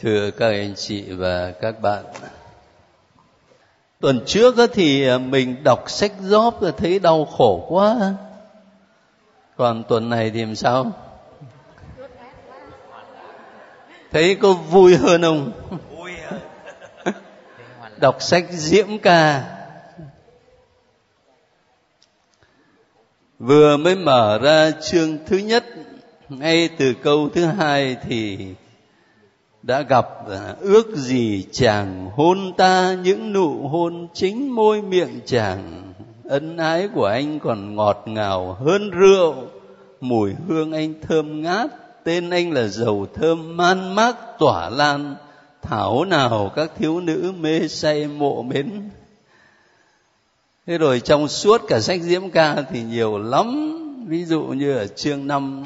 thưa các anh chị và các bạn. Tuần trước thì mình đọc sách gióp rồi thấy đau khổ quá. Còn tuần này thì làm sao? Thấy có vui hơn không? Vui đọc sách diễm ca. Vừa mới mở ra chương thứ nhất ngay từ câu thứ hai thì đã gặp à, ước gì chàng hôn ta, những nụ hôn chính môi miệng chàng. Ân ái của anh còn ngọt ngào hơn rượu, mùi hương anh thơm ngát, tên anh là dầu thơm man mác tỏa lan. Thảo nào các thiếu nữ mê say mộ mến. Thế rồi trong suốt cả sách diễm ca thì nhiều lắm. Ví dụ như ở chương năm,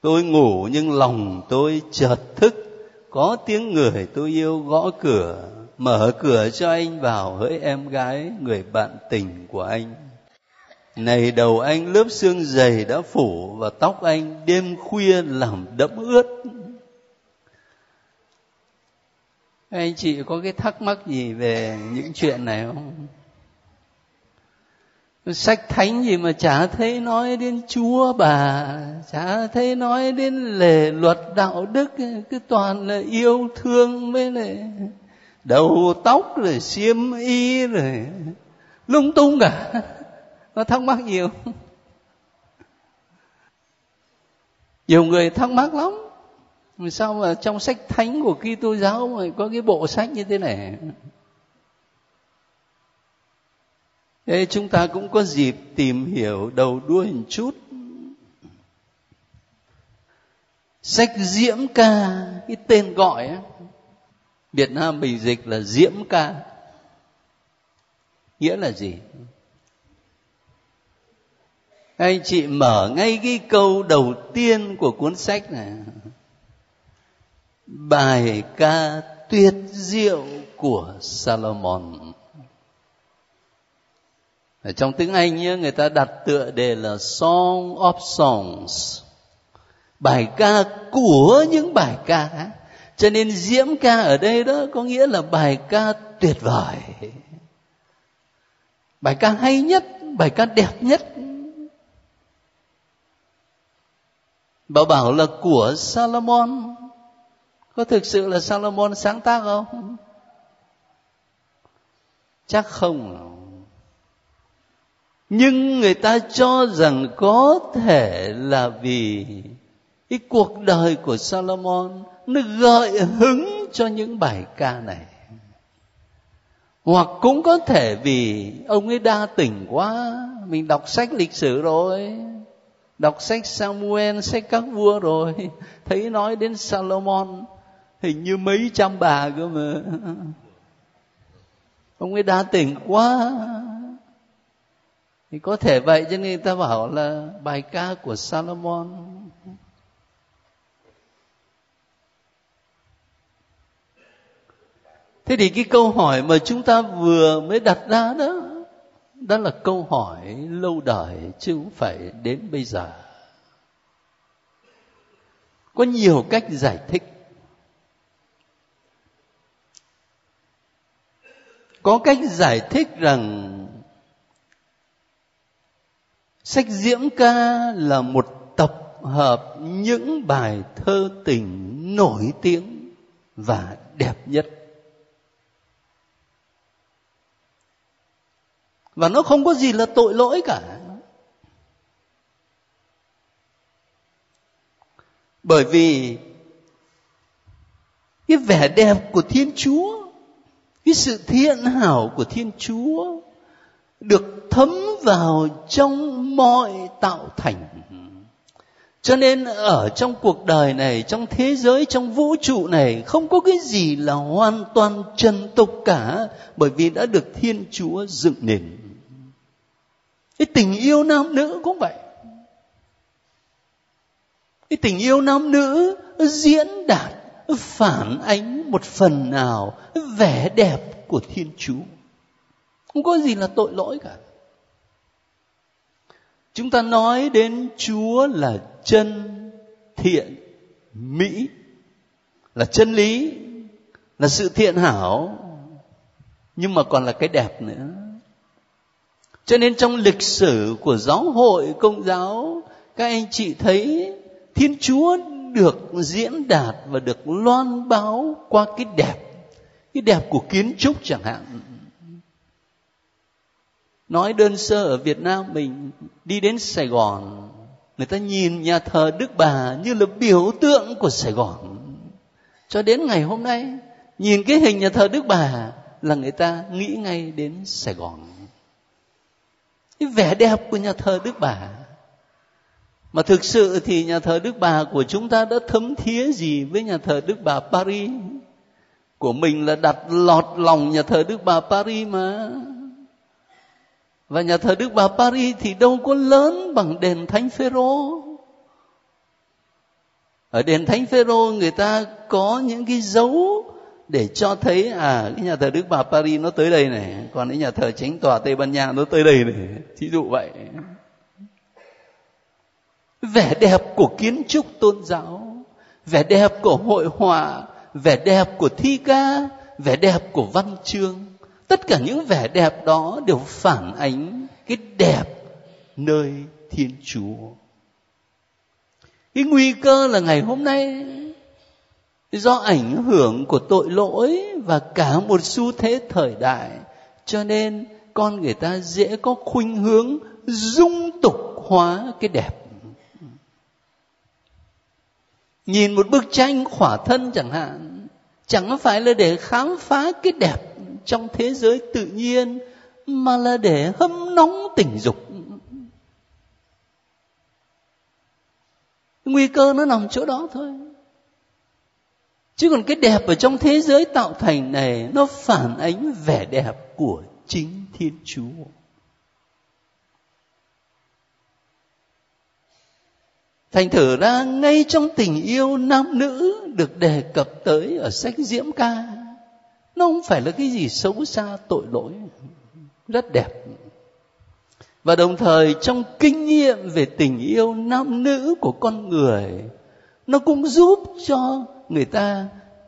tôi ngủ nhưng lòng tôi chợt thức có tiếng người tôi yêu gõ cửa, mở cửa cho anh vào hỡi em gái, người bạn tình của anh. Này đầu anh, lớp xương dày đã phủ và tóc anh đêm khuya làm đẫm ướt. Anh chị có cái thắc mắc gì về những chuyện này không? Sách thánh gì mà chả thấy nói đến chúa bà, chả thấy nói đến lề luật đạo đức, cứ toàn là yêu thương với lại đầu tóc rồi xiêm y rồi lung tung cả. Nó thắc mắc nhiều nhiều người thắc mắc lắm. Sao mà trong sách thánh của Kitô giáo mà có cái bộ sách như thế này? Thế chúng ta cũng có dịp tìm hiểu đầu đuôi một chút. Sách diễm ca cái tên gọi ấy, việt nam bình dịch là diễm ca. Nghĩa là gì? Anh chị mở ngay cái câu đầu tiên của cuốn sách này. Bài ca tuyệt diệu của salomon ở trong tiếng anh nhé, người ta đặt tựa đề là song of songs. Bài ca của những bài ca. Cho nên diễm ca ở đây đó có nghĩa là bài ca tuyệt vời. Bài ca hay nhất, bài ca đẹp nhất. Bảo bảo là của salomon. Có thực sự là salomon sáng tác không? Chắc không nhưng người ta cho rằng có thể là vì cái cuộc đời của Salomon nó gợi hứng cho những bài ca này. Hoặc cũng có thể vì ông ấy đa tình quá. Mình đọc sách lịch sử rồi. Đọc sách Samuel, sách các vua rồi. Thấy nói đến Salomon, hình như mấy trăm bà cơ mà. Ông ấy đa tình quá thì có thể vậy cho nên người ta bảo là bài ca của Salomon. Thế thì cái câu hỏi mà chúng ta vừa mới đặt ra đó đó là câu hỏi lâu đời chứ không phải đến bây giờ. Có nhiều cách giải thích. Có cách giải thích rằng sách diễm ca là một tập hợp những bài thơ tình nổi tiếng và đẹp nhất. Và nó không có gì là tội lỗi cả. Bởi vì cái vẻ đẹp của thiên chúa, cái sự thiện hảo của thiên chúa được thấm vào trong mọi tạo thành. Cho nên ở trong cuộc đời này, trong thế giới, trong vũ trụ này, không có cái gì là hoàn toàn trần tục cả, bởi vì đã được thiên chúa dựng nền. Cái tình yêu nam nữ cũng vậy. Cái tình yêu nam nữ diễn đạt, phản ánh một phần nào vẻ đẹp của thiên chúa không có gì là tội lỗi cả. Chúng ta nói đến chúa là chân thiện, mỹ, là chân lý, là sự thiện hảo, nhưng mà còn là cái đẹp nữa. Cho nên trong lịch sử của giáo hội, công giáo, các anh chị thấy thiên chúa được diễn đạt và được loan báo qua cái đẹp cái đẹp của kiến trúc chẳng hạn nói đơn sơ ở việt nam, mình đi đến sài gòn, người ta nhìn nhà thờ đức bà như là biểu tượng của sài gòn. Cho đến ngày hôm nay, nhìn cái hình nhà thờ đức bà là người ta nghĩ ngay đến sài gòn. Cái vẻ đẹp của nhà thờ đức bà. Mà thực sự thì nhà thờ đức bà của chúng ta đã thấm thía gì với nhà thờ đức bà paris? Của mình là đặt lọt lòng nhà thờ đức bà paris mà và nhà thờ đức bà paris thì đâu có lớn bằng đền thánh phêrô. Ở đền thánh phêrô người ta có những cái dấu để cho thấy à cái nhà thờ đức bà paris nó tới đây này, còn cái nhà thờ chính tòa tây ban nha nó tới đây này. Thí dụ vậy. Vẻ đẹp của kiến trúc tôn giáo, vẻ đẹp của hội họa, vẻ đẹp của thi ca, vẻ đẹp của văn chương tất cả những vẻ đẹp đó đều phản ánh cái đẹp nơi thiên chúa. Cái nguy cơ là ngày hôm nay, do ảnh hưởng của tội lỗi và cả một xu thế thời đại, cho nên con người ta dễ có khuynh hướng dung tục hóa cái đẹp. Nhìn một bức tranh khỏa thân chẳng hạn, chẳng phải là để khám phá cái đẹp trong thế giới tự nhiên mà là để hâm nóng tình dục. Nguy cơ nó nằm chỗ đó thôi. Chứ còn cái đẹp ở trong thế giới tạo thành này, nó phản ánh vẻ đẹp của chính thiên chúa. Thành thử ra, ngay trong tình yêu nam nữ được đề cập tới ở sách diễm ca nó không phải là cái gì xấu xa, tội lỗi. Rất đẹp. Và đồng thời, trong kinh nghiệm về tình yêu nam nữ của con người, nó cũng giúp cho người ta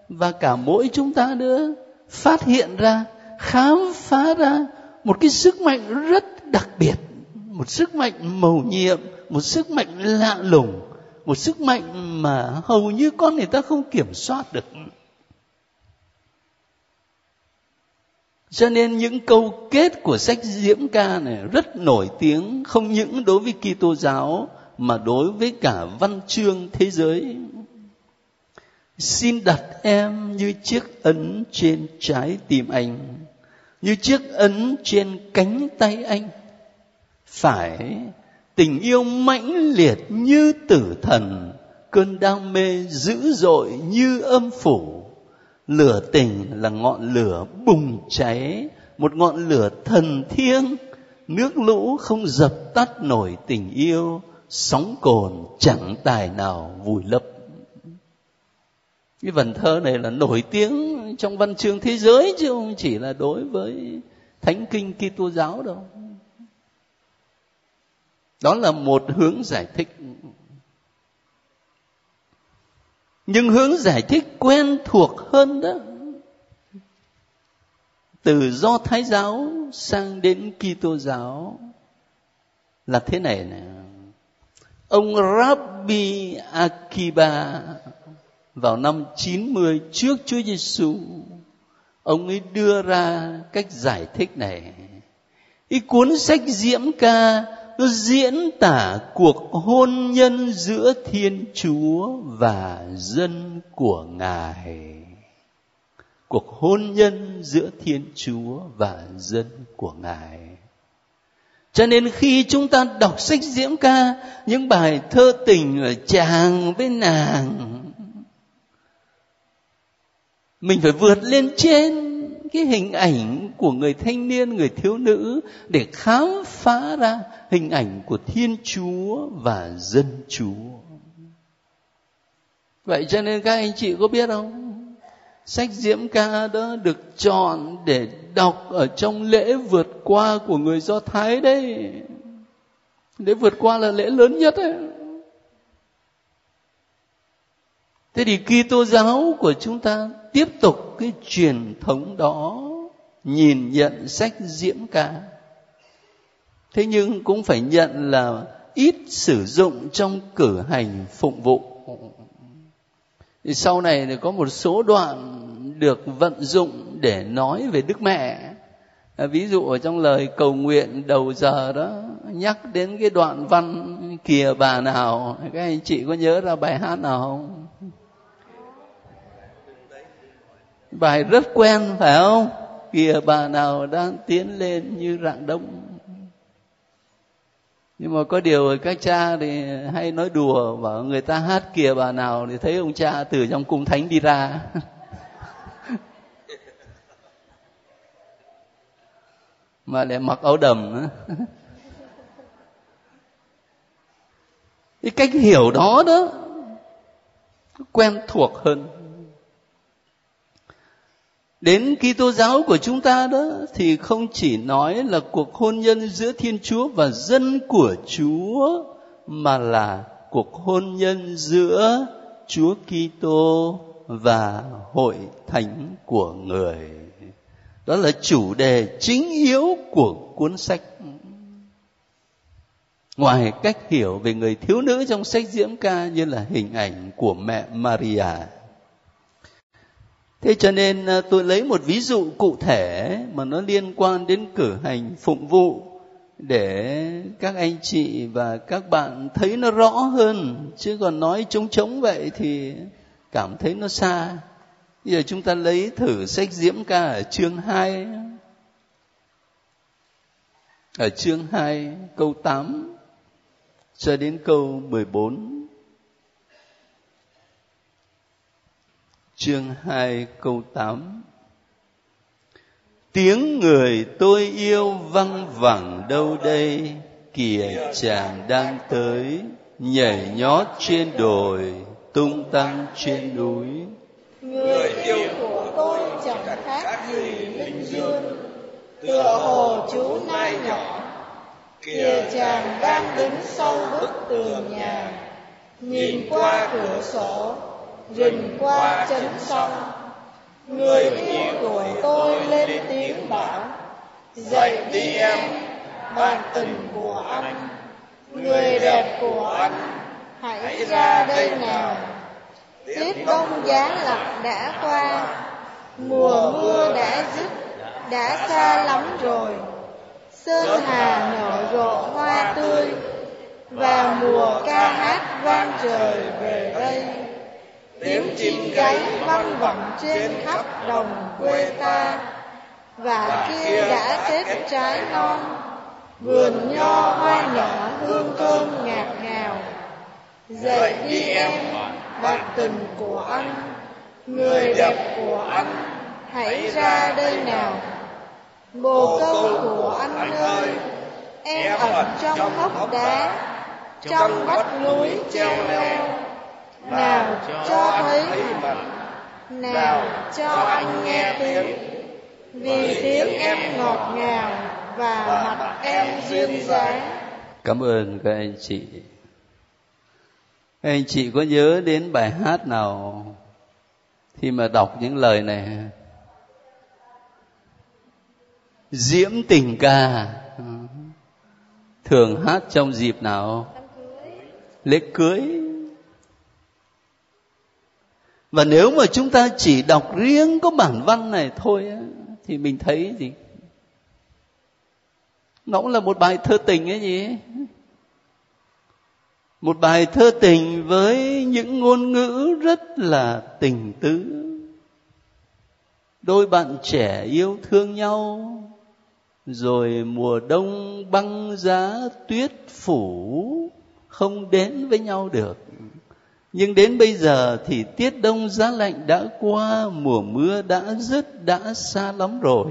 và cả mỗi chúng ta nữa phát hiện ra, khám phá ra một cái sức mạnh rất đặc biệt, một sức mạnh mầu nhiệm, một sức mạnh lạ lùng, một sức mạnh mà hầu như con người ta không kiểm soát được. Cho nên những câu kết của sách diễm ca này rất nổi tiếng, không những đối với Kitô giáo, mà đối với cả văn chương thế giới. Xin đặt em như chiếc ấn trên trái tim anh, như chiếc ấn trên cánh tay anh. Phải, tình yêu mãnh liệt như tử thần, cơn đam mê dữ dội như âm phủ lửa tình là ngọn lửa bùng cháy, một ngọn lửa thần thiêng. Nước lũ không dập tắt nổi tình yêu, sóng cồn chẳng tài nào vùi lấp. Cái vần thơ này là nổi tiếng trong văn chương thế giới chứ không chỉ là đối với thánh kinh Kitô giáo đâu. Đó là một hướng giải thích. Nhưng hướng giải thích quen thuộc hơn đó. Từ do thái giáo sang đến kitô giáo là thế này nè. Ông Rabbi Akiba vào năm 90 trước Chúa Giêsu ông ấy đưa ra cách giải thích này. Cái cuốn sách diễm ca nó diễn tả cuộc hôn nhân giữa thiên chúa và dân của ngài. Cuộc hôn nhân giữa thiên chúa và dân của ngài. Cho nên khi chúng ta đọc sách diễm ca, những bài thơ tình ở chàng với nàng, mình phải vượt lên trên cái hình ảnh của người thanh niên, người thiếu nữ để khám phá ra hình ảnh của thiên chúa và dân chúa. Vậy cho nên các anh chị có biết không? Sách diễm ca đó được chọn để đọc ở trong lễ vượt qua của người do thái đấy. Lễ vượt qua là lễ lớn nhất ấy. Thế thì Kitô giáo của chúng ta tiếp tục cái truyền thống đó nhìn nhận sách diễm ca. Thế nhưng cũng phải nhận là ít sử dụng trong cử hành phụng vụ. Thì sau này thì có một số đoạn được vận dụng để nói về đức mẹ. À, ví dụ ở trong lời cầu nguyện đầu giờ đó nhắc đến cái đoạn văn kìa bà nào các anh chị có nhớ ra bài hát nào không? Bài rất quen, phải không? Kìa bà nào đang tiến lên như rạng đông. Nhưng mà có điều các cha thì hay nói đùa, bảo người ta hát kìa bà nào thì thấy ông cha từ trong cung thánh đi ra. Mà lại mặc áo đầm nữa. Cái cách hiểu đó đó quen thuộc hơn đến Kitô giáo của chúng ta đó thì không chỉ nói là cuộc hôn nhân giữa Thiên Chúa và dân của Chúa, mà là cuộc hôn nhân giữa Chúa Kitô và hội thánh của người. Đó là chủ đề chính yếu của cuốn sách. Ngoài cách hiểu về người thiếu nữ trong sách diễm ca như là hình ảnh của mẹ Maria thế cho nên à, tôi lấy một ví dụ cụ thể mà nó liên quan đến cử hành phụng vụ để các anh chị và các bạn thấy nó rõ hơn. Chứ còn nói trống trống vậy thì cảm thấy nó xa. Bây giờ chúng ta lấy thử sách diễm ca ở chương 2 ở chương 2 câu 8 cho đến câu 14 chương 2 câu 8 Tiếng người tôi yêu văng vẳng đâu đây? Kìa chàng đang tới, Nhảy nhót trên đồi, Tung tăng trên núi. Người yêu của tôi chẳng khác gì linh dương. Tựa hồ chú nai nhỏ, Kìa chàng đang đứng sau bức tường nhà. Nhìn qua cửa sổ rình qua chân sông người yêu của tôi lên tiếng bảo dậy đi em, bạn tình của anh. Người đẹp của anh, hãy ra đây nào. Tiết đông giá lạnh đã qua. Mùa mưa đã dứt, đã xa lắm rồi. Sơn hà nở rộ hoa tươi và mùa ca hát vang trời về đây tiếng chim gáy vang vọng trên khắp đồng quê ta và kia đã kết trái non. vườn nho hoa nở hương thơm ngạt ngào. dậy đi em bạn tình của anh. người đẹp của anh hãy ra đây nào. bồ câu của anh ơi em ẩn trong hốc đá trong vách núi treo leo nào cho thấy mặt. nào cho anh nghe tiếng. vì tiếng em ngọt ngào và mặt em duyên dáng. cảm ơn các anh chị. Các anh chị có nhớ đến bài hát nào khi mà đọc những lời này diễm tình ca. Thường hát trong dịp nào? Lễ cưới và nếu mà chúng ta chỉ đọc riêng có bản văn này thôi thì mình thấy gì? Nó cũng là một bài thơ tình ấy gì một bài thơ tình với những ngôn ngữ rất là tình tứ. Đôi bạn trẻ yêu thương nhau, rồi mùa đông băng giá tuyết phủ, không đến với nhau được nhưng đến bây giờ thì tiết đông giá lạnh đã qua, mùa mưa đã dứt, đã xa lắm rồi.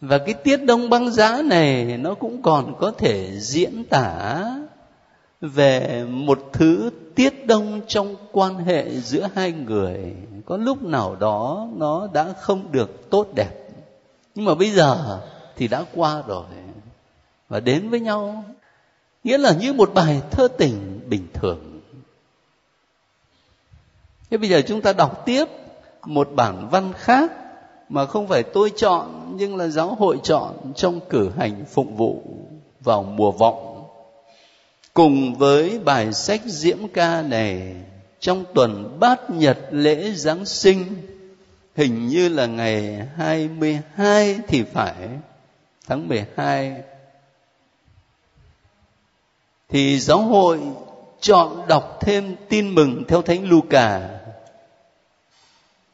Và cái tiết đông băng giá này nó cũng còn có thể diễn tả về một thứ tiết đông trong quan hệ giữa hai người. Có lúc nào đó nó đã không được tốt đẹp. Nhưng mà bây giờ thì đã qua rồi. Và đến với nhau. Nghĩa là như một bài thơ tình bình thường. Thế bây giờ chúng ta đọc tiếp một bản văn khác mà không phải tôi chọn, nhưng là giáo hội chọn trong cử hành phụng vụ vào mùa vọng. Cùng với bài sách diễm ca này, trong tuần bát nhật lễ Giáng sinh, hình như là ngày 22 thì phải, tháng 12 thì giáo hội chọn đọc thêm tin mừng theo thánh Luca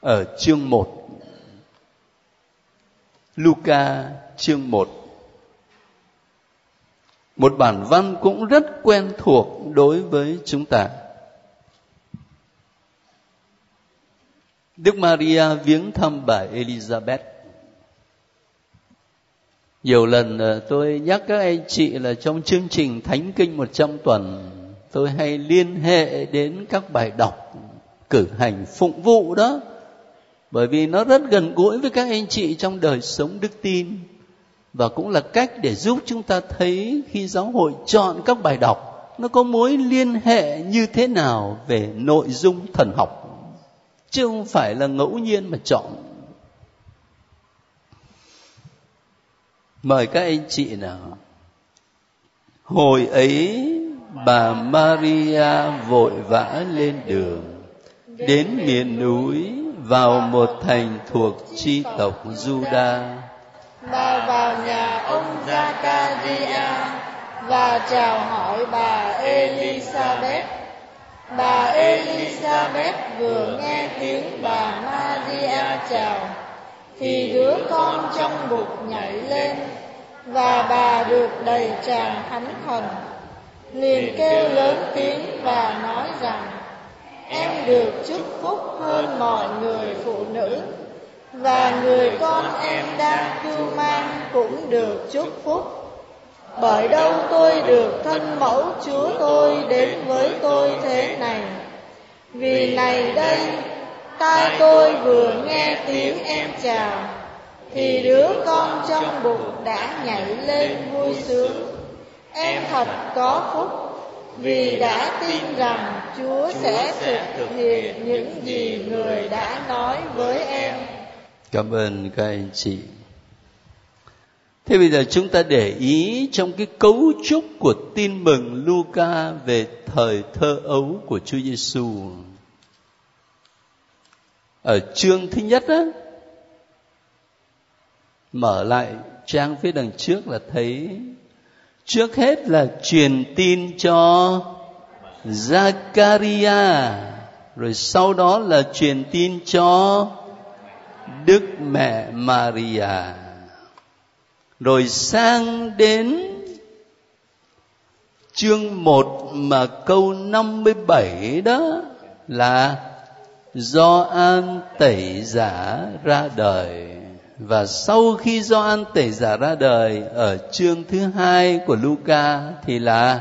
ở chương 1 Luca chương 1 Một bản văn cũng rất quen thuộc đối với chúng ta. Đức Maria viếng thăm bà Elizabeth. Nhiều lần ờ, tôi nhắc các anh chị là trong chương trình Thánh Kinh 100 tuần tôi hay liên hệ đến các bài đọc cử hành phụng vụ đó, bởi vì nó rất gần gũi với các anh chị trong đời sống đức tin, và cũng là cách để giúp chúng ta thấy khi giáo hội chọn các bài đọc, nó có mối liên hệ như thế nào về nội dung thần học, chứ không phải là ngẫu nhiên mà chọn. Mời các anh chị nào. Hồi ấy bà maria vội vã lên đường, đến miền núi vào một thành thuộc chi tộc Juda. Bà vào nhà ông Zakaria và chào hỏi bà Elizabeth. Bà Elizabeth vừa nghe tiếng bà Maria chào, thì đứa con trong bụng nhảy lên và bà được đầy tràn thánh thần liền kêu lớn tiếng và nói rằng em được chúc phúc hơn mọi người phụ nữ. và người con em đang cưu mang cũng được chúc phúc. bởi đâu tôi được thân mẫu chúa tôi đến với tôi thế này? Vì này đây tai tôi vừa nghe tiếng em chào. thì đứa con trong bụng đã nhảy lên vui sướng em thật có phúc vì đã tin rằng Chúa sẽ thực hiện những gì người đã nói với em. Cảm ơn các anh chị. Thế bây giờ chúng ta để ý trong cái cấu trúc của tin mừng Luca về thời thơ ấu của Chúa Giêsu. Ở chương thứ nhất á, mở lại trang phía đằng trước là thấy trước hết là truyền tin cho Zakaria, rồi sau đó là truyền tin cho Đức Mẹ Maria. Rồi sang đến chương 1 mà câu 57 đó là do an tẩy giả ra đời và sau khi Gioan tẩy giả ra đời, ở chương thứ hai của Luca thì là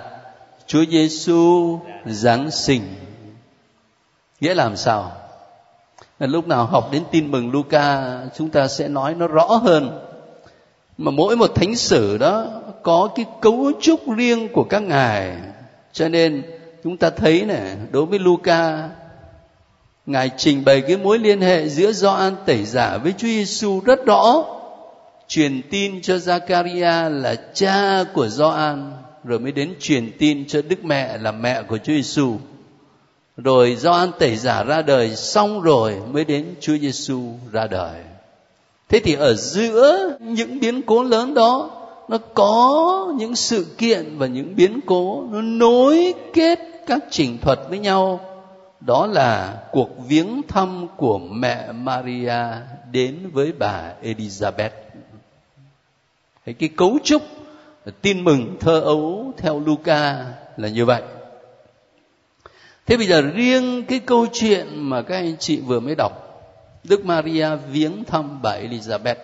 Chúa Giêsu giáng sinh. Nghĩa làm sao? Lúc nào học đến tin mừng Luca, chúng ta sẽ nói nó rõ hơn. Mà mỗi một thánh sử đó có cái cấu trúc riêng của các ngài. Cho nên chúng ta thấy này đối với Luca Ngài trình bày cái mối liên hệ giữa Gioan tẩy giả với Chúa Giêsu rất rõ. Truyền tin cho Zakaria là cha của Gioan, rồi mới đến truyền tin cho Đức Mẹ là mẹ của Chúa Giêsu. Rồi Gioan tẩy giả ra đời xong rồi mới đến Chúa Giêsu ra đời. Thế thì ở giữa những biến cố lớn đó nó có những sự kiện và những biến cố nó nối kết các trình thuật với nhau đó là cuộc viếng thăm của mẹ Maria đến với bà Elizabeth. Cái cấu trúc tin mừng thơ ấu theo Luca là như vậy. Thế bây giờ riêng cái câu chuyện mà các anh chị vừa mới đọc, Đức Maria viếng thăm bà Elizabeth.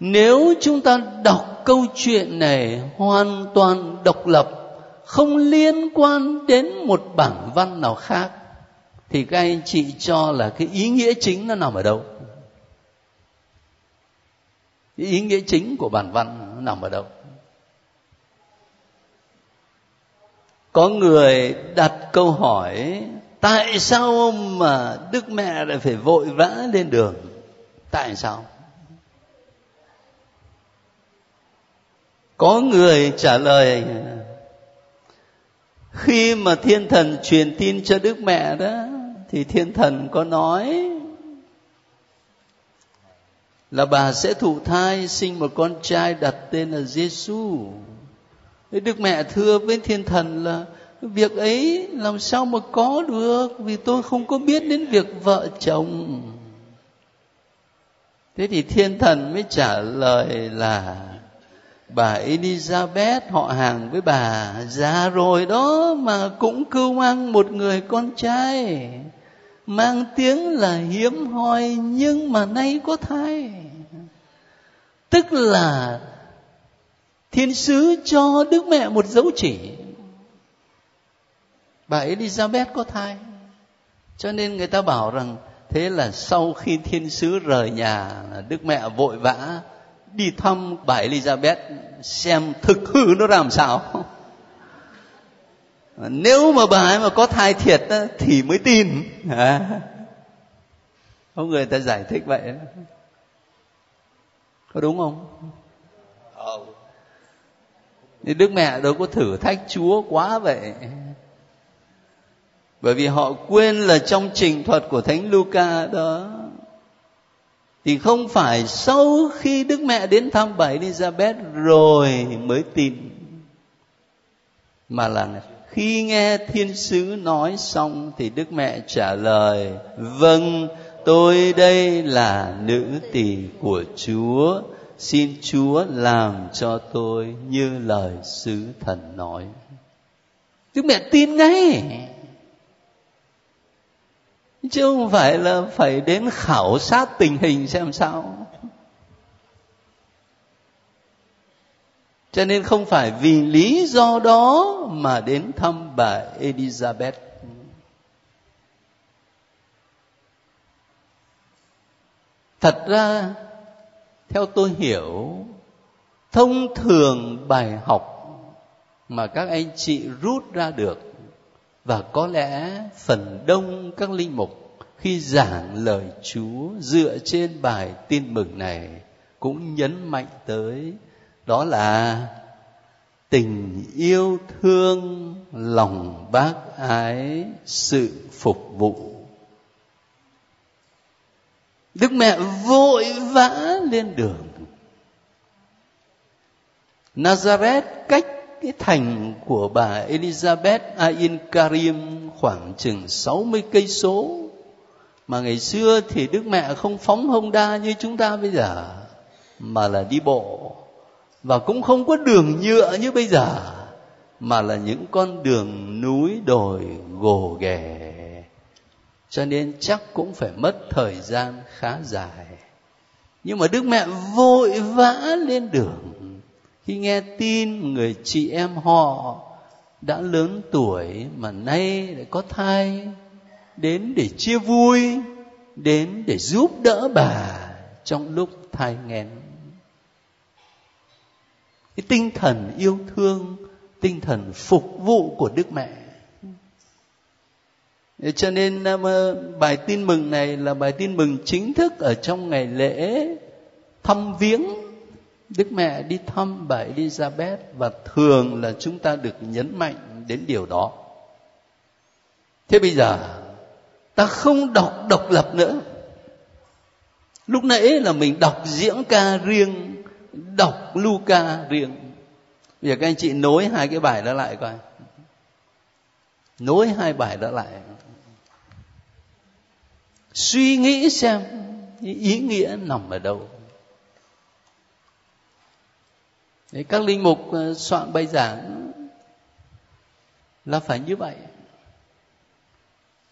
Nếu chúng ta đọc câu chuyện này hoàn toàn độc lập không liên quan đến một bản văn nào khác, thì các anh chị cho là cái ý nghĩa chính nó nằm ở đâu? Cái ý nghĩa chính của bản văn nó nằm ở đâu? Có người đặt câu hỏi, tại sao mà đức mẹ lại phải vội vã lên đường? Tại sao? Có người trả lời khi mà thiên thần truyền tin cho đức mẹ đó, thì thiên thần có nói là bà sẽ thụ thai sinh một con trai đặt tên là Giêsu. Đức mẹ thưa với thiên thần là, việc ấy làm sao mà có được vì tôi không có biết đến việc vợ chồng. Thế thì thiên thần mới trả lời là bà Elizabeth, họ hàng với bà, già rồi đó mà cũng cưu mang một người con trai. Mang tiếng là hiếm hoi nhưng mà nay có thai. Tức là thiên sứ cho đức mẹ một dấu chỉ. Bà elizabeth có thai. Cho nên người ta bảo rằng thế là sau khi thiên sứ rời nhà, đức mẹ vội vã đi thăm bà elizabeth xem thực hư nó làm sao. Nếu mà bà ấy mà có thai thiệt thì mới tin. À. có người ta giải thích vậy có đúng không. Thì đức mẹ đâu có thử thách chúa quá vậy. Bởi vì họ quên là trong trình thuật của thánh Luca đó thì không phải sau khi đức mẹ đến thăm bà Elizabeth rồi mới tin, mà là khi nghe thiên sứ nói xong thì đức mẹ trả lời vâng tôi đây là nữ tỳ của chúa. Xin chúa làm cho tôi như lời sứ thần nói. Đức mẹ tin ngay chứ không phải là phải đến khảo sát tình hình xem sao. Cho nên không phải vì lý do đó mà đến thăm bà elizabeth. Thật ra, theo tôi hiểu, thông thường bài học mà các anh chị rút ra được và có lẽ phần đông các linh mục khi giảng lời Chúa dựa trên bài tin mừng này cũng nhấn mạnh tới đó là tình yêu thương, lòng bác ái, sự phục vụ. Đức mẹ vội vã lên đường. Nazareth cách cái thành của bà Elizabeth Ain Karim khoảng chừng 60 cây số. Mà ngày xưa thì Đức Mẹ không phóng hông đa như chúng ta bây giờ, mà là đi bộ. Và cũng không có đường nhựa như bây giờ, mà là những con đường núi đồi gồ ghề. Cho nên chắc cũng phải mất thời gian khá dài. Nhưng mà đức mẹ vội vã lên đường khi nghe tin người chị em họ đã lớn tuổi mà nay lại có thai, đến để chia vui, đến để giúp đỡ bà trong lúc thai nghén. Cái tinh thần yêu thương, tinh thần phục vụ của đức mẹ. Cho nên à, bài tin mừng này là bài tin mừng chính thức ở trong ngày lễ thăm viếng Đức mẹ đi thăm bà Elizabeth và thường là chúng ta được nhấn mạnh đến điều đó. Thế bây giờ ta không đọc độc lập nữa. Lúc nãy là mình đọc diễn ca riêng, đọc Luca riêng. Bây giờ các anh chị nối hai cái bài đó lại coi. Nối hai bài đó lại. Suy nghĩ xem ý nghĩa nằm ở đâu Đấy, các linh mục ờ, soạn bài giảng là phải như vậy.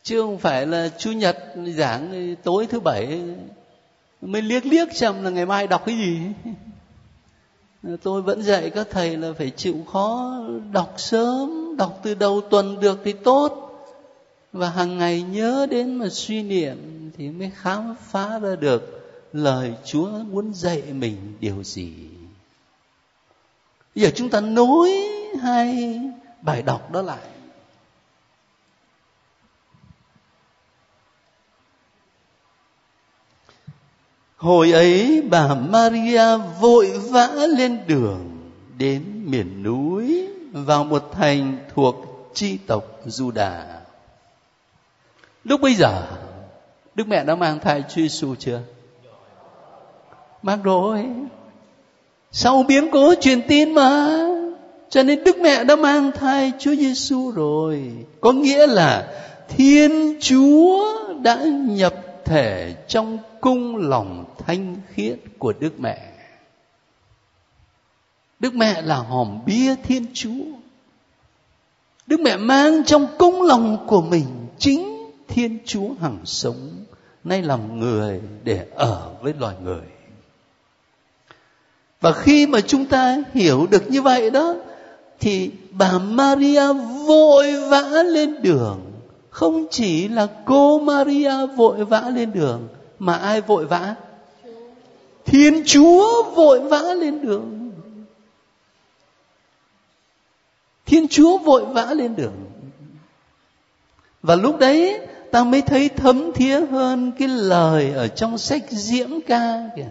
Chứ không phải là chủ nhật giảng tối thứ bảy mới liếc liếc xem là ngày mai đọc cái gì. Tôi vẫn dạy các thầy là phải chịu khó đọc sớm đọc từ đầu tuần được thì tốt. Và hàng ngày nhớ đến mà suy niệm thì mới khám phá ra được lời chúa muốn dạy mình điều gì giờ chúng ta nối hai bài đọc đó lại hồi ấy bà maria vội vã lên đường đến miền núi vào một thành thuộc chi tộc Juda. Lúc bây giờ, Đức mẹ đã mang thai Chúa Giêsu chưa? Mang rồi sau biến cố truyền tin mà. Cho nên đức mẹ đã mang thai chúa giêsu rồi. Có nghĩa là thiên chúa đã nhập thể trong cung lòng thanh khiết của đức mẹ. Đức mẹ là hòm bia thiên chúa. Đức mẹ mang trong cung lòng của mình chính thiên chúa hằng sống, nay làm người để ở với loài người và khi mà chúng ta hiểu được như vậy đó, thì bà Maria vội vã lên đường. Không chỉ là cô Maria vội vã lên đường, mà ai vội vã? Thiên Chúa vội vã lên đường. Thiên Chúa vội vã lên đường. Và lúc đấy, ta mới thấy thấm thía hơn cái lời ở trong sách diễm ca kìa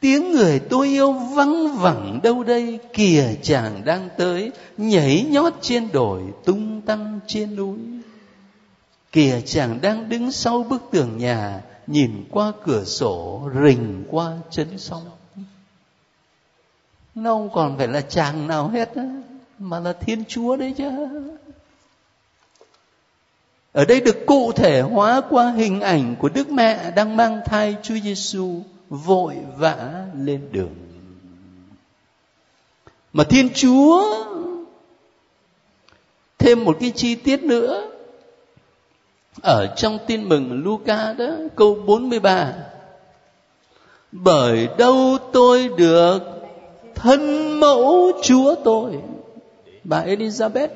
tiếng người tôi yêu vắng vẳng đâu đây, kìa chàng đang tới, nhảy nhót trên đồi, tung tăng trên núi. Kìa chàng đang đứng sau bức tường nhà, nhìn qua cửa sổ, rình qua chấn sông nó không còn phải là chàng nào hết á, mà là thiên chúa đấy chứ. Ở đây được cụ thể hóa qua hình ảnh của Đức Mẹ đang mang thai Chúa Giêsu vội vã lên đường. Mà Thiên Chúa thêm một cái chi tiết nữa. Ở trong tin mừng Luca đó, câu 43 bởi đâu tôi được thân mẫu Chúa tôi? Bà Elizabeth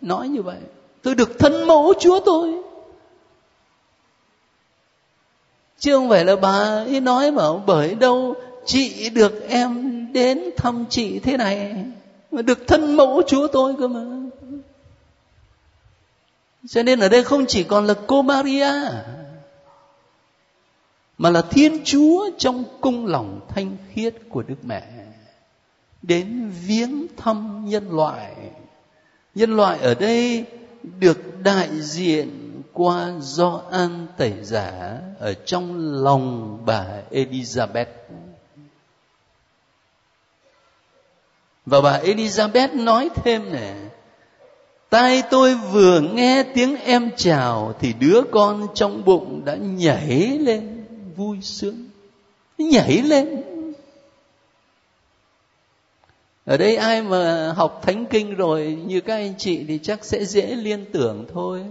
nói như vậy, tôi được thân mẫu chúa tôi. Chứ không phải là bà ấy nói mà, bởi đâu chị được em đến thăm chị thế này mà được thân mẫu chúa tôi cơ mà cho nên ở đây không chỉ còn là cô Maria, mà là Thiên Chúa trong cung lòng thanh khiết của Đức Mẹ, đến viếng thăm nhân loại. Nhân loại ở đây được đại diện qua do an tẩy giả ở trong lòng bà Elizabeth. Và bà Elizabeth nói thêm nè, tai tôi vừa nghe tiếng em chào thì đứa con trong bụng đã nhảy lên vui sướng. Nhảy lên ở đây ai mà học thánh kinh rồi như các anh chị thì chắc sẽ dễ liên tưởng thôi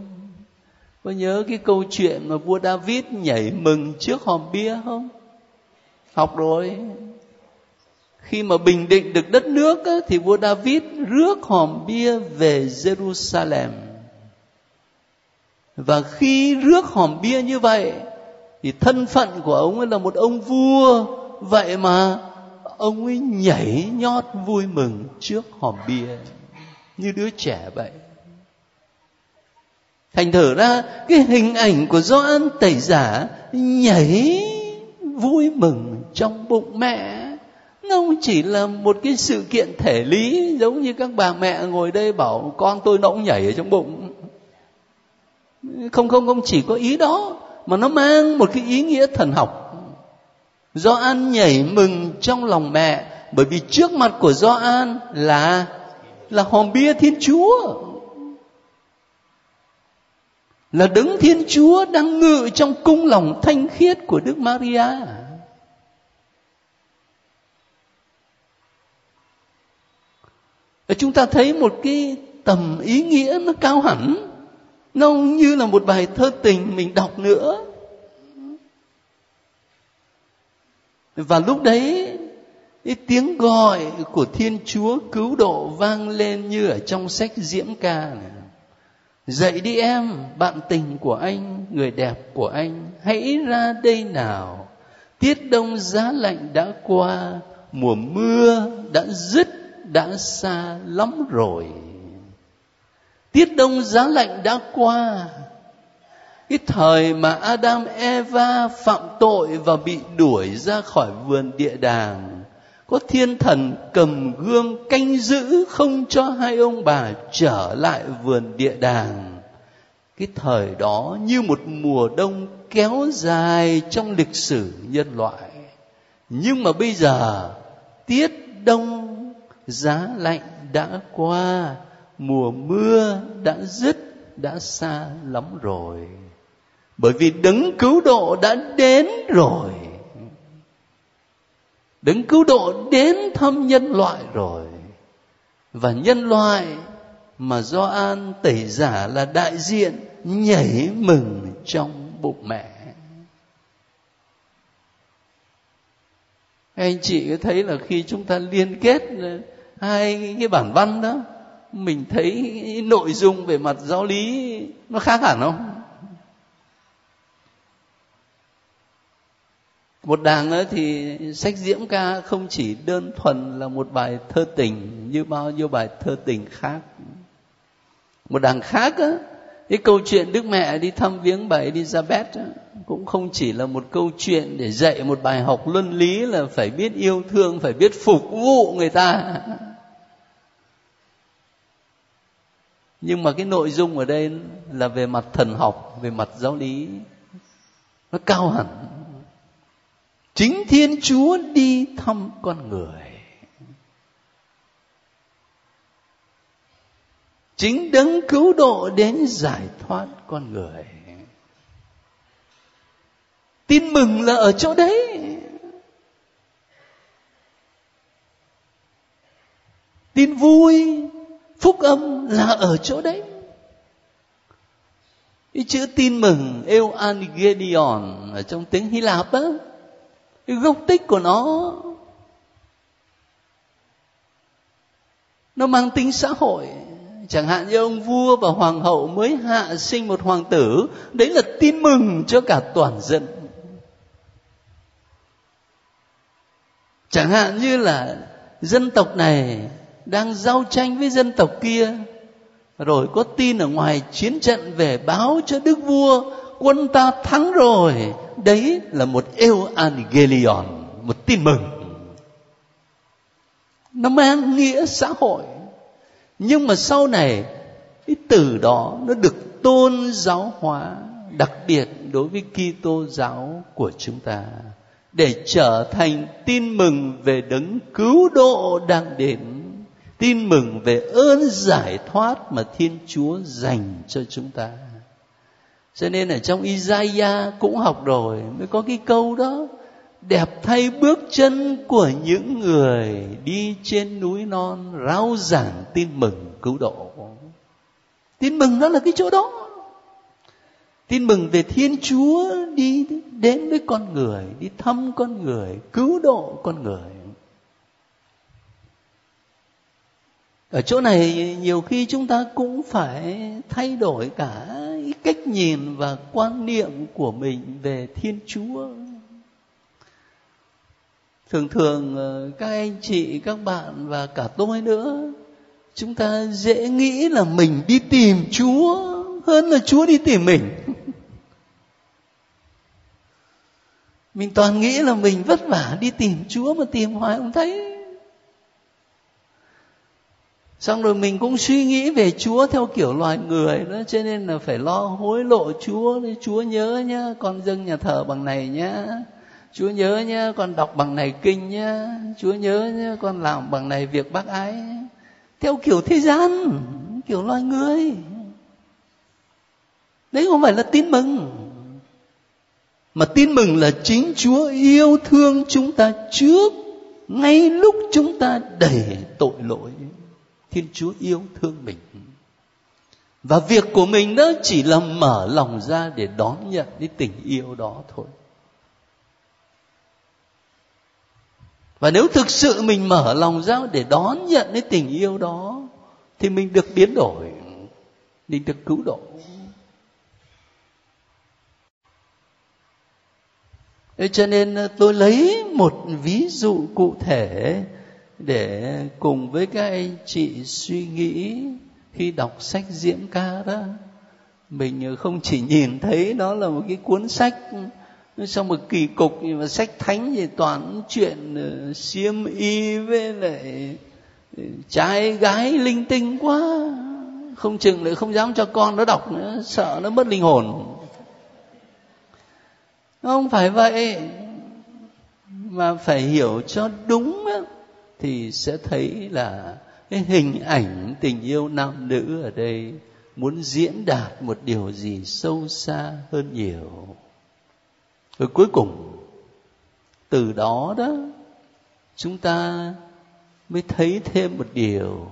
có nhớ cái câu chuyện mà vua david nhảy mừng trước hòm bia không? Học rồi. Khi mà bình định được đất nước á, thì vua david rước hòm bia về jerusalem. Và khi rước hòm bia như vậy thì thân phận của ông ấy là một ông vua. Vậy mà ông ấy nhảy nhót vui mừng trước hòm bia. Như đứa trẻ vậy thành thử ra, cái hình ảnh của Gioan tẩy giả nhảy vui mừng trong bụng mẹ. Nó không chỉ là một cái sự kiện thể lý, giống như các bà mẹ ngồi đây bảo, con tôi nó cũng nhảy ở trong bụng. Không không không chỉ có ý đó, mà nó mang một cái ý nghĩa thần học. Do an nhảy mừng trong lòng mẹ, bởi vì trước mặt của do an là là hòm bia thiên chúa là đứng thiên chúa đang ngự trong cung lòng thanh khiết của đức maria. Và chúng ta thấy một cái tầm ý nghĩa nó cao hẳn, nó như là một bài thơ tình mình đọc nữa. Và lúc đấy, cái tiếng gọi của thiên chúa cứu độ vang lên như ở trong sách diễm ca này dậy đi em bạn tình của anh, người đẹp của anh, hãy ra đây nào. Tiết đông giá lạnh đã qua, mùa mưa đã dứt, đã xa lắm rồi. Tiết đông giá lạnh đã qua cái thời mà Adam Eva phạm tội và bị đuổi ra khỏi vườn địa đàng có thiên thần cầm gươm canh giữ không cho hai ông bà trở lại vườn địa đàng. Cái thời đó như một mùa đông kéo dài trong lịch sử nhân loại. Nhưng mà bây giờ, tiết đông, giá lạnh đã qua, mùa mưa đã dứt, đã xa lắm rồi. Bởi vì đấng cứu độ đã đến rồi đấng cứu độ đến thăm nhân loại rồi. Và nhân loại mà do an tẩy giả là đại diện nhảy mừng trong bụng mẹ. Anh chị có thấy là khi chúng ta liên kết ờ, hai cái bản văn đó, mình thấy nội dung về mặt giáo lý nó khác hẳn không? Một đàng ấy thì sách diễm ca không chỉ đơn thuần là một bài thơ tình như bao nhiêu bài thơ tình khác. Một đàng khác á cái câu chuyện đức mẹ đi thăm viếng bà elizabeth á, cũng không chỉ là một câu chuyện để dạy một bài học luân lý là phải biết yêu thương phải biết phục vụ người ta. Nhưng mà cái nội dung ở đây là về mặt thần học về mặt giáo lý. Nó cao hẳn chính thiên chúa đi thăm con người. Chính đấng cứu độ đến giải thoát con người. Tin mừng là ở chỗ đấy. Tin vui, phúc âm là ở chỗ đấy. Cái chữ tin mừng euangelion ở trong tiếng hy lạp á cái gốc tích của nó nó mang tính xã hội. Chẳng hạn như ông vua và hoàng hậu mới hạ sinh một hoàng tử, đấy là tin mừng cho cả toàn dân. Chẳng hạn như là dân tộc này đang giao tranh với dân tộc kia, rồi có tin ở ngoài chiến trận về báo cho đức vua, quân ta thắng rồi đấy là một evangelion, một tin mừng. Nó mang nghĩa xã hội. Nhưng mà sau này, cái từ đó nó được tôn giáo hóa đặc biệt đối với Kitô giáo của chúng ta, để trở thành tin mừng về đấng cứu độ đang đến, tin mừng về ơn giải thoát mà thiên chúa dành cho chúng ta cho nên ở trong Isaiah cũng học rồi, mới có cái câu đó. Đẹp thay bước chân của những người đi trên núi non rao giảng tin mừng cứu độ. Tin mừng đó là cái chỗ đó. Tin mừng về thiên chúa đi đến với con người, đi thăm con người, cứu độ con người. Ở chỗ này nhiều khi chúng ta cũng phải thay đổi cả cách nhìn và quan niệm của mình về thiên chúa. Thường thường ờ, các anh chị, các bạn và cả tôi nữa, chúng ta dễ nghĩ là mình đi tìm chúa hơn là chúa đi tìm mình. Mình toàn nghĩ là mình vất vả đi tìm chúa mà tìm hoài không thấy xong rồi mình cũng suy nghĩ về chúa theo kiểu loài người đó, cho nên là phải lo hối lộ chúa chúa nhớ nhá, con dâng nhà thờ bằng này nhá. Chúa nhớ nhá, con đọc bằng này kinh nhá. Chúa nhớ nhá, con làm bằng này việc bác ái. Theo kiểu thế gian, kiểu loài người. Đấy không phải là tin mừng, mà tin mừng là chính chúa yêu thương chúng ta trước, ngay lúc chúng ta đầy tội lỗi thiên chúa yêu thương mình. Và việc của mình đó chỉ là mở lòng ra để đón nhận cái tình yêu đó thôi. Và nếu thực sự mình mở lòng ra để đón nhận cái tình yêu đó, thì mình được biến đổi, mình được cứu độ. Thế cho nên tôi lấy một ví dụ cụ thể để cùng với các anh chị suy nghĩ khi đọc sách diễm ca đó, mình không chỉ nhìn thấy nó là một cái cuốn sách, xong một kỳ cục mà sách thánh thì toàn chuyện ờ, xiêm y với lại ờ, trai gái linh tinh quá. Không chừng lại không dám cho con nó đọc nữa, sợ nó mất linh hồn. Không phải vậy, mà phải hiểu cho đúng thì sẽ thấy là cái hình ảnh tình yêu nam nữ ở đây muốn diễn đạt một điều gì sâu xa hơn nhiều. Rồi cuối cùng, từ đó đó, chúng ta mới thấy thêm một điều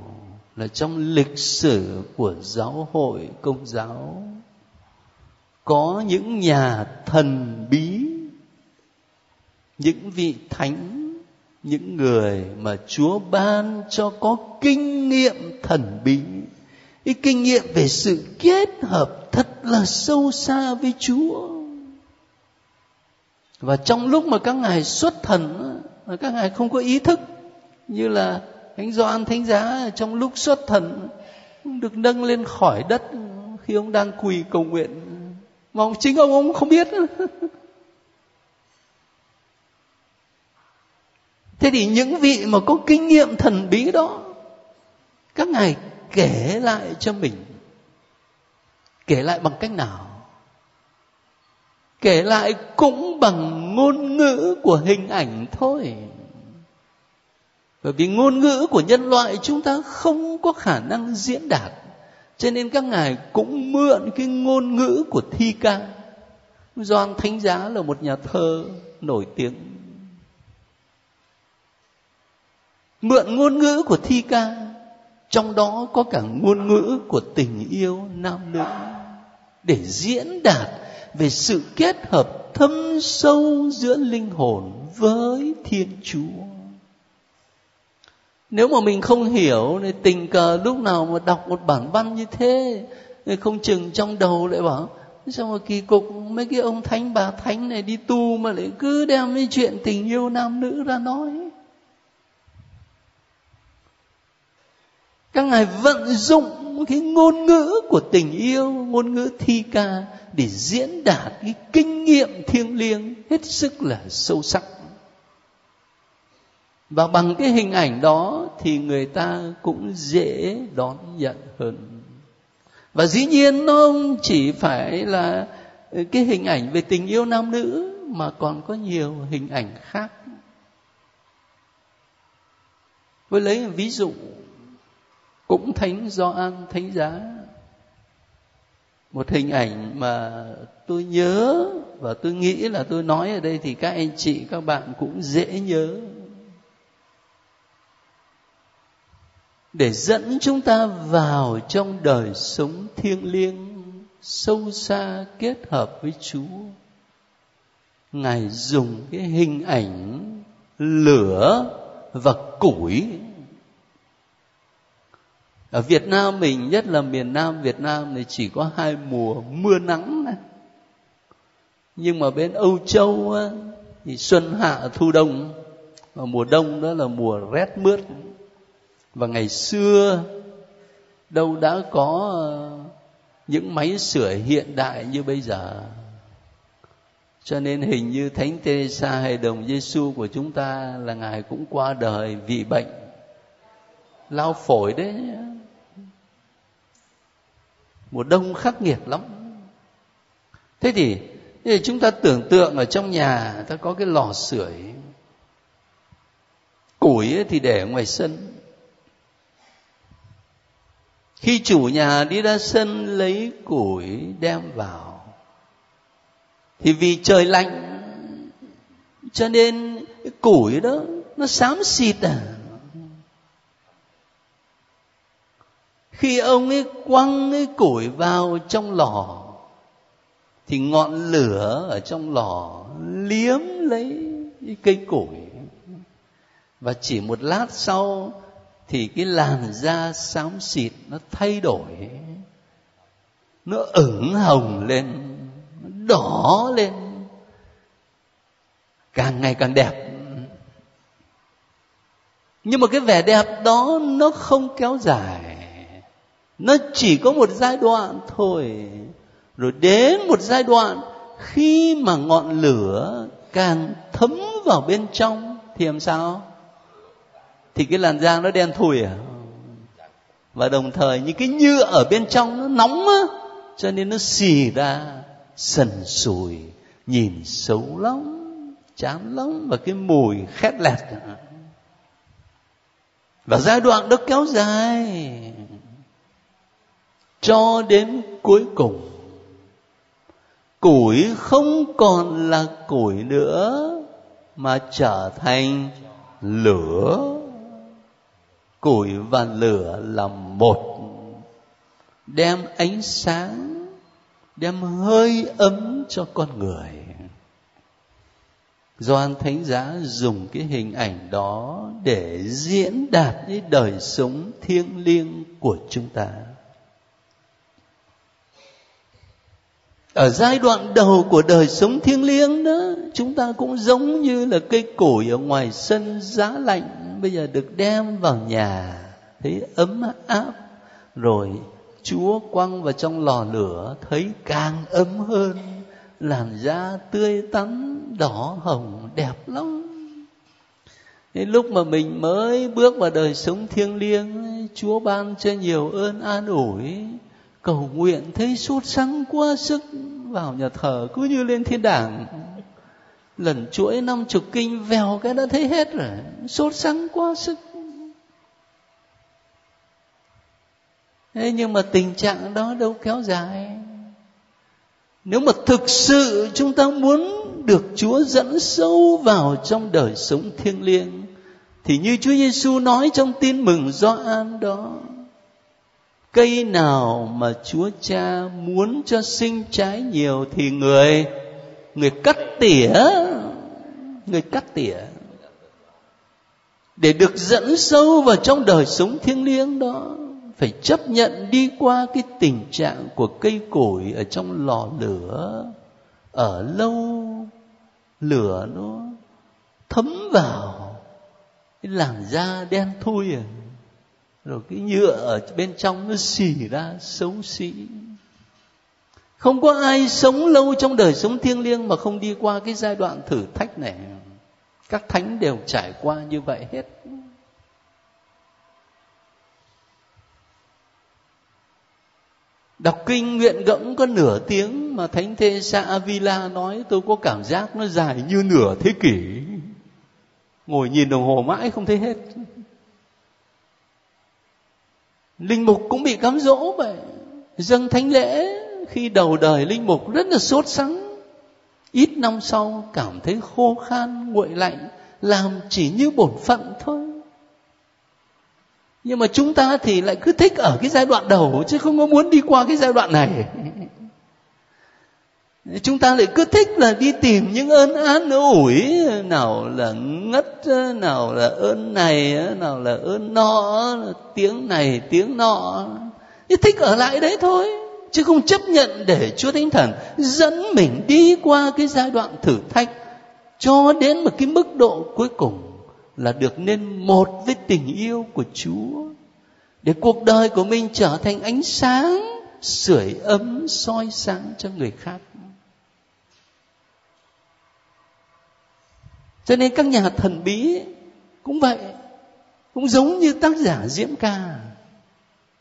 là trong lịch sử của giáo hội công giáo, có những nhà thần bí, những vị thánh những người mà chúa ban cho có kinh nghiệm thần bí, cái kinh nghiệm về sự kết hợp thật là sâu xa với chúa. Và trong lúc mà các ngài xuất thần các ngài không có ý thức, như là thánh Gioan, thánh giá, trong lúc xuất thần được nâng lên khỏi đất, khi ông đang quỳ cầu nguyện. Mà ông chính ông ông không biết. thế thì những vị mà có kinh nghiệm thần bí đó, các ngài kể lại cho mình. Kể lại bằng cách nào? Kể lại cũng bằng ngôn ngữ của hình ảnh thôi. Bởi vì ngôn ngữ của nhân loại chúng ta không có khả năng diễn đạt, cho nên các ngài cũng mượn cái ngôn ngữ của thi ca. Doan Thánh Giá là một nhà thơ nổi tiếng. Mượn ngôn ngữ của thi ca, trong đó có cả ngôn ngữ của tình yêu nam nữ, để diễn đạt về sự kết hợp thâm sâu giữa linh hồn với thiên chúa. Nếu mà mình không hiểu, thì tình cờ lúc nào mà đọc một bản văn như thế, thì không chừng trong đầu lại bảo, sao mà kỳ cục, mấy cái ông thánh bà thánh này đi tu mà lại cứ đem cái chuyện tình yêu nam nữ ra nói? Các ngài vận dụng cái ngôn ngữ của tình yêu, ngôn ngữ thi ca để diễn đạt cái kinh nghiệm thiêng liêng hết sức là sâu sắc. Và bằng cái hình ảnh đó thì người ta cũng dễ đón nhận hơn. Và dĩ nhiên nó không chỉ phải là cái hình ảnh về tình yêu nam nữ, mà còn có nhiều hình ảnh khác. Với lấy ví dụ cũng thánh do an, thánh giá. Một hình ảnh mà tôi nhớ và tôi nghĩ là tôi nói ở đây thì các anh chị, các bạn cũng dễ nhớ. Để dẫn chúng ta vào trong đời sống thiêng liêng, sâu xa kết hợp với chúa. Ngài dùng cái hình ảnh lửa và củi ở Việt Nam mình nhất là miền Nam Việt Nam thì chỉ có hai mùa mưa nắng này. nhưng mà bên Âu Châu á, thì xuân hạ thu đông. Và mùa đông đó là mùa rét mướt. Và ngày xưa đâu đã có ờ, những máy sửa hiện đại như bây giờ. Cho nên hình như thánh Teresa hay đồng Giêsu của chúng ta là ngài cũng qua đời vì bệnh. Lao phổi đấy mùa đông khắc nghiệt lắm. Thế thì, thế thì chúng ta tưởng tượng ở trong nhà ta có cái lò sưởi. Củi thì để ngoài sân. Khi chủ nhà đi ra sân lấy củi đem vào thì vì trời lạnh cho nên cái củi đó nó xám xịt à. Khi ông ấy quăng cái củi vào trong lò, thì ngọn lửa ở trong lò liếm lấy cái cây củi. Và chỉ một lát sau, thì cái làn da xám xịt nó thay đổi, nó ửng hồng lên, nó đỏ lên, càng ngày càng đẹp. Nhưng mà cái vẻ đẹp đó nó không kéo dài nó chỉ có một giai đoạn thôi. Rồi đến một giai đoạn, khi mà ngọn lửa càng thấm vào bên trong, thì làm sao? Thì cái làn da nó đen thui à? Và đồng thời những cái nhựa ở bên trong nó nóng á, cho nên nó xì ra, sần sùi, nhìn xấu lắm, chán lắm, và cái mùi khét lẹt và giai đoạn đó kéo dài cho đến cuối cùng. Củi không còn là củi nữa, mà trở thành lửa. Củi và lửa là một. Đem ánh sáng, đem hơi ấm cho con người. Doan Thánh Giá dùng cái hình ảnh đó để diễn đạt cái đời sống thiêng liêng của chúng ta. Ở giai đoạn đầu của đời sống thiêng liêng đó, chúng ta cũng giống như là cây củi ở ngoài sân giá lạnh bây giờ được đem vào nhà, thấy ấm áp, rồi Chúa quăng vào trong lò lửa thấy càng ấm hơn làn da tươi tắn đỏ hồng đẹp lắm. Thế lúc mà mình mới bước vào đời sống thiêng liêng Chúa ban cho nhiều ơn an ủi. Cầu nguyện thấy sốt sắng quá sức Vào nhà thờ cứ như lên thiên đàng. Lần chuỗi năm chục kinh vèo cái đã thấy hết rồi, Sốt sắng quá sức. Thế nhưng mà tình trạng đó đâu kéo dài. Nếu mà thực sự chúng ta muốn được Chúa dẫn sâu vào trong đời sống thiêng liêng, thì như Chúa Giêsu nói trong tin mừng Gioan đó cây nào mà Chúa Cha muốn cho sinh trái nhiều thì người người cắt tỉa, người cắt tỉa. Để được dẫn sâu vào trong đời sống thiêng liêng đó, phải chấp nhận đi qua cái tình trạng của cây củi ở trong lò lửa, ở lâu lửa nó thấm vào, cái làn da đen thui à rồi cái nhựa ở bên trong nó xỉ ra xấu xí không có ai sống lâu trong đời sống thiêng liêng mà không đi qua cái giai đoạn thử thách này các thánh đều trải qua như vậy hết Đọc kinh nguyện gẫm có nửa tiếng mà Thánh Thê Sa Avila nói, tôi có cảm giác nó dài như nửa thế kỷ. Ngồi nhìn đồng hồ mãi không thấy hết. Linh mục cũng bị cám dỗ vậy. Dâng thánh lễ khi đầu đời linh mục rất là sốt sắng. Ít năm sau cảm thấy khô khan, nguội lạnh, làm chỉ như bổn phận thôi nhưng mà chúng ta thì lại cứ thích ở cái giai đoạn đầu chứ không có muốn đi qua cái giai đoạn này chúng ta lại cứ thích là đi tìm những ơn án ủi, nào là ngất, nào là ơn này, nào là ơn nọ, tiếng này, tiếng nọ. Thích ở lại đấy thôi, chứ không chấp nhận để chúa thánh thần dẫn mình đi qua cái giai đoạn thử thách cho đến một cái mức độ cuối cùng là được nên một với tình yêu của Chúa. Để cuộc đời của mình trở thành ánh sáng sưởi ấm soi sáng cho người khác. Cho nên các nhà thần bí cũng vậy, cũng giống như tác giả diễm ca.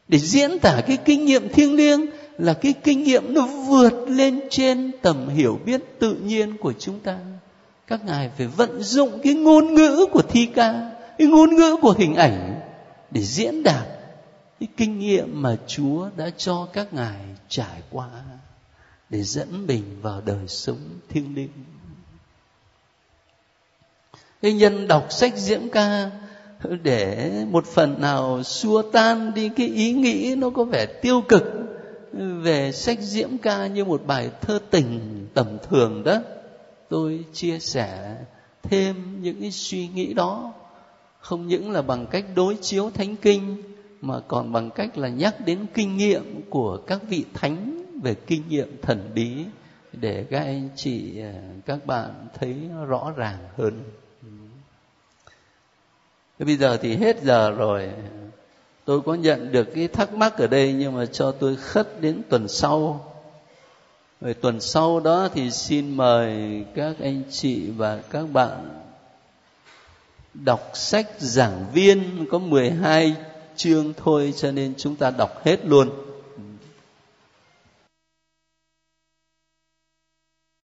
Để diễn tả cái kinh nghiệm thiêng liêng là cái kinh nghiệm nó vượt lên trên tầm hiểu biết tự nhiên của chúng ta. Các ngài phải vận dụng cái ngôn ngữ của thi ca, cái ngôn ngữ của hình ảnh để diễn đạt cái kinh nghiệm mà chúa đã cho các ngài trải qua để dẫn mình vào đời sống thiêng liêng cái nhân đọc sách diễm ca để một phần nào xua tan đi cái ý nghĩ nó có vẻ tiêu cực về sách diễm ca như một bài thơ tình tầm thường đó. Tôi chia sẻ thêm những cái suy nghĩ đó, không những là bằng cách đối chiếu thánh kinh, mà còn bằng cách là nhắc đến kinh nghiệm của các vị thánh về kinh nghiệm thần bí để các anh chị à, các bạn thấy rõ ràng hơn bây giờ thì hết giờ rồi. Tôi có nhận được cái thắc mắc ở đây nhưng mà cho tôi khất đến tuần sau. Rồi tuần sau đó thì xin mời các anh chị và các bạn đọc sách giảng viên. Có 12 chương thôi cho nên chúng ta đọc hết luôn.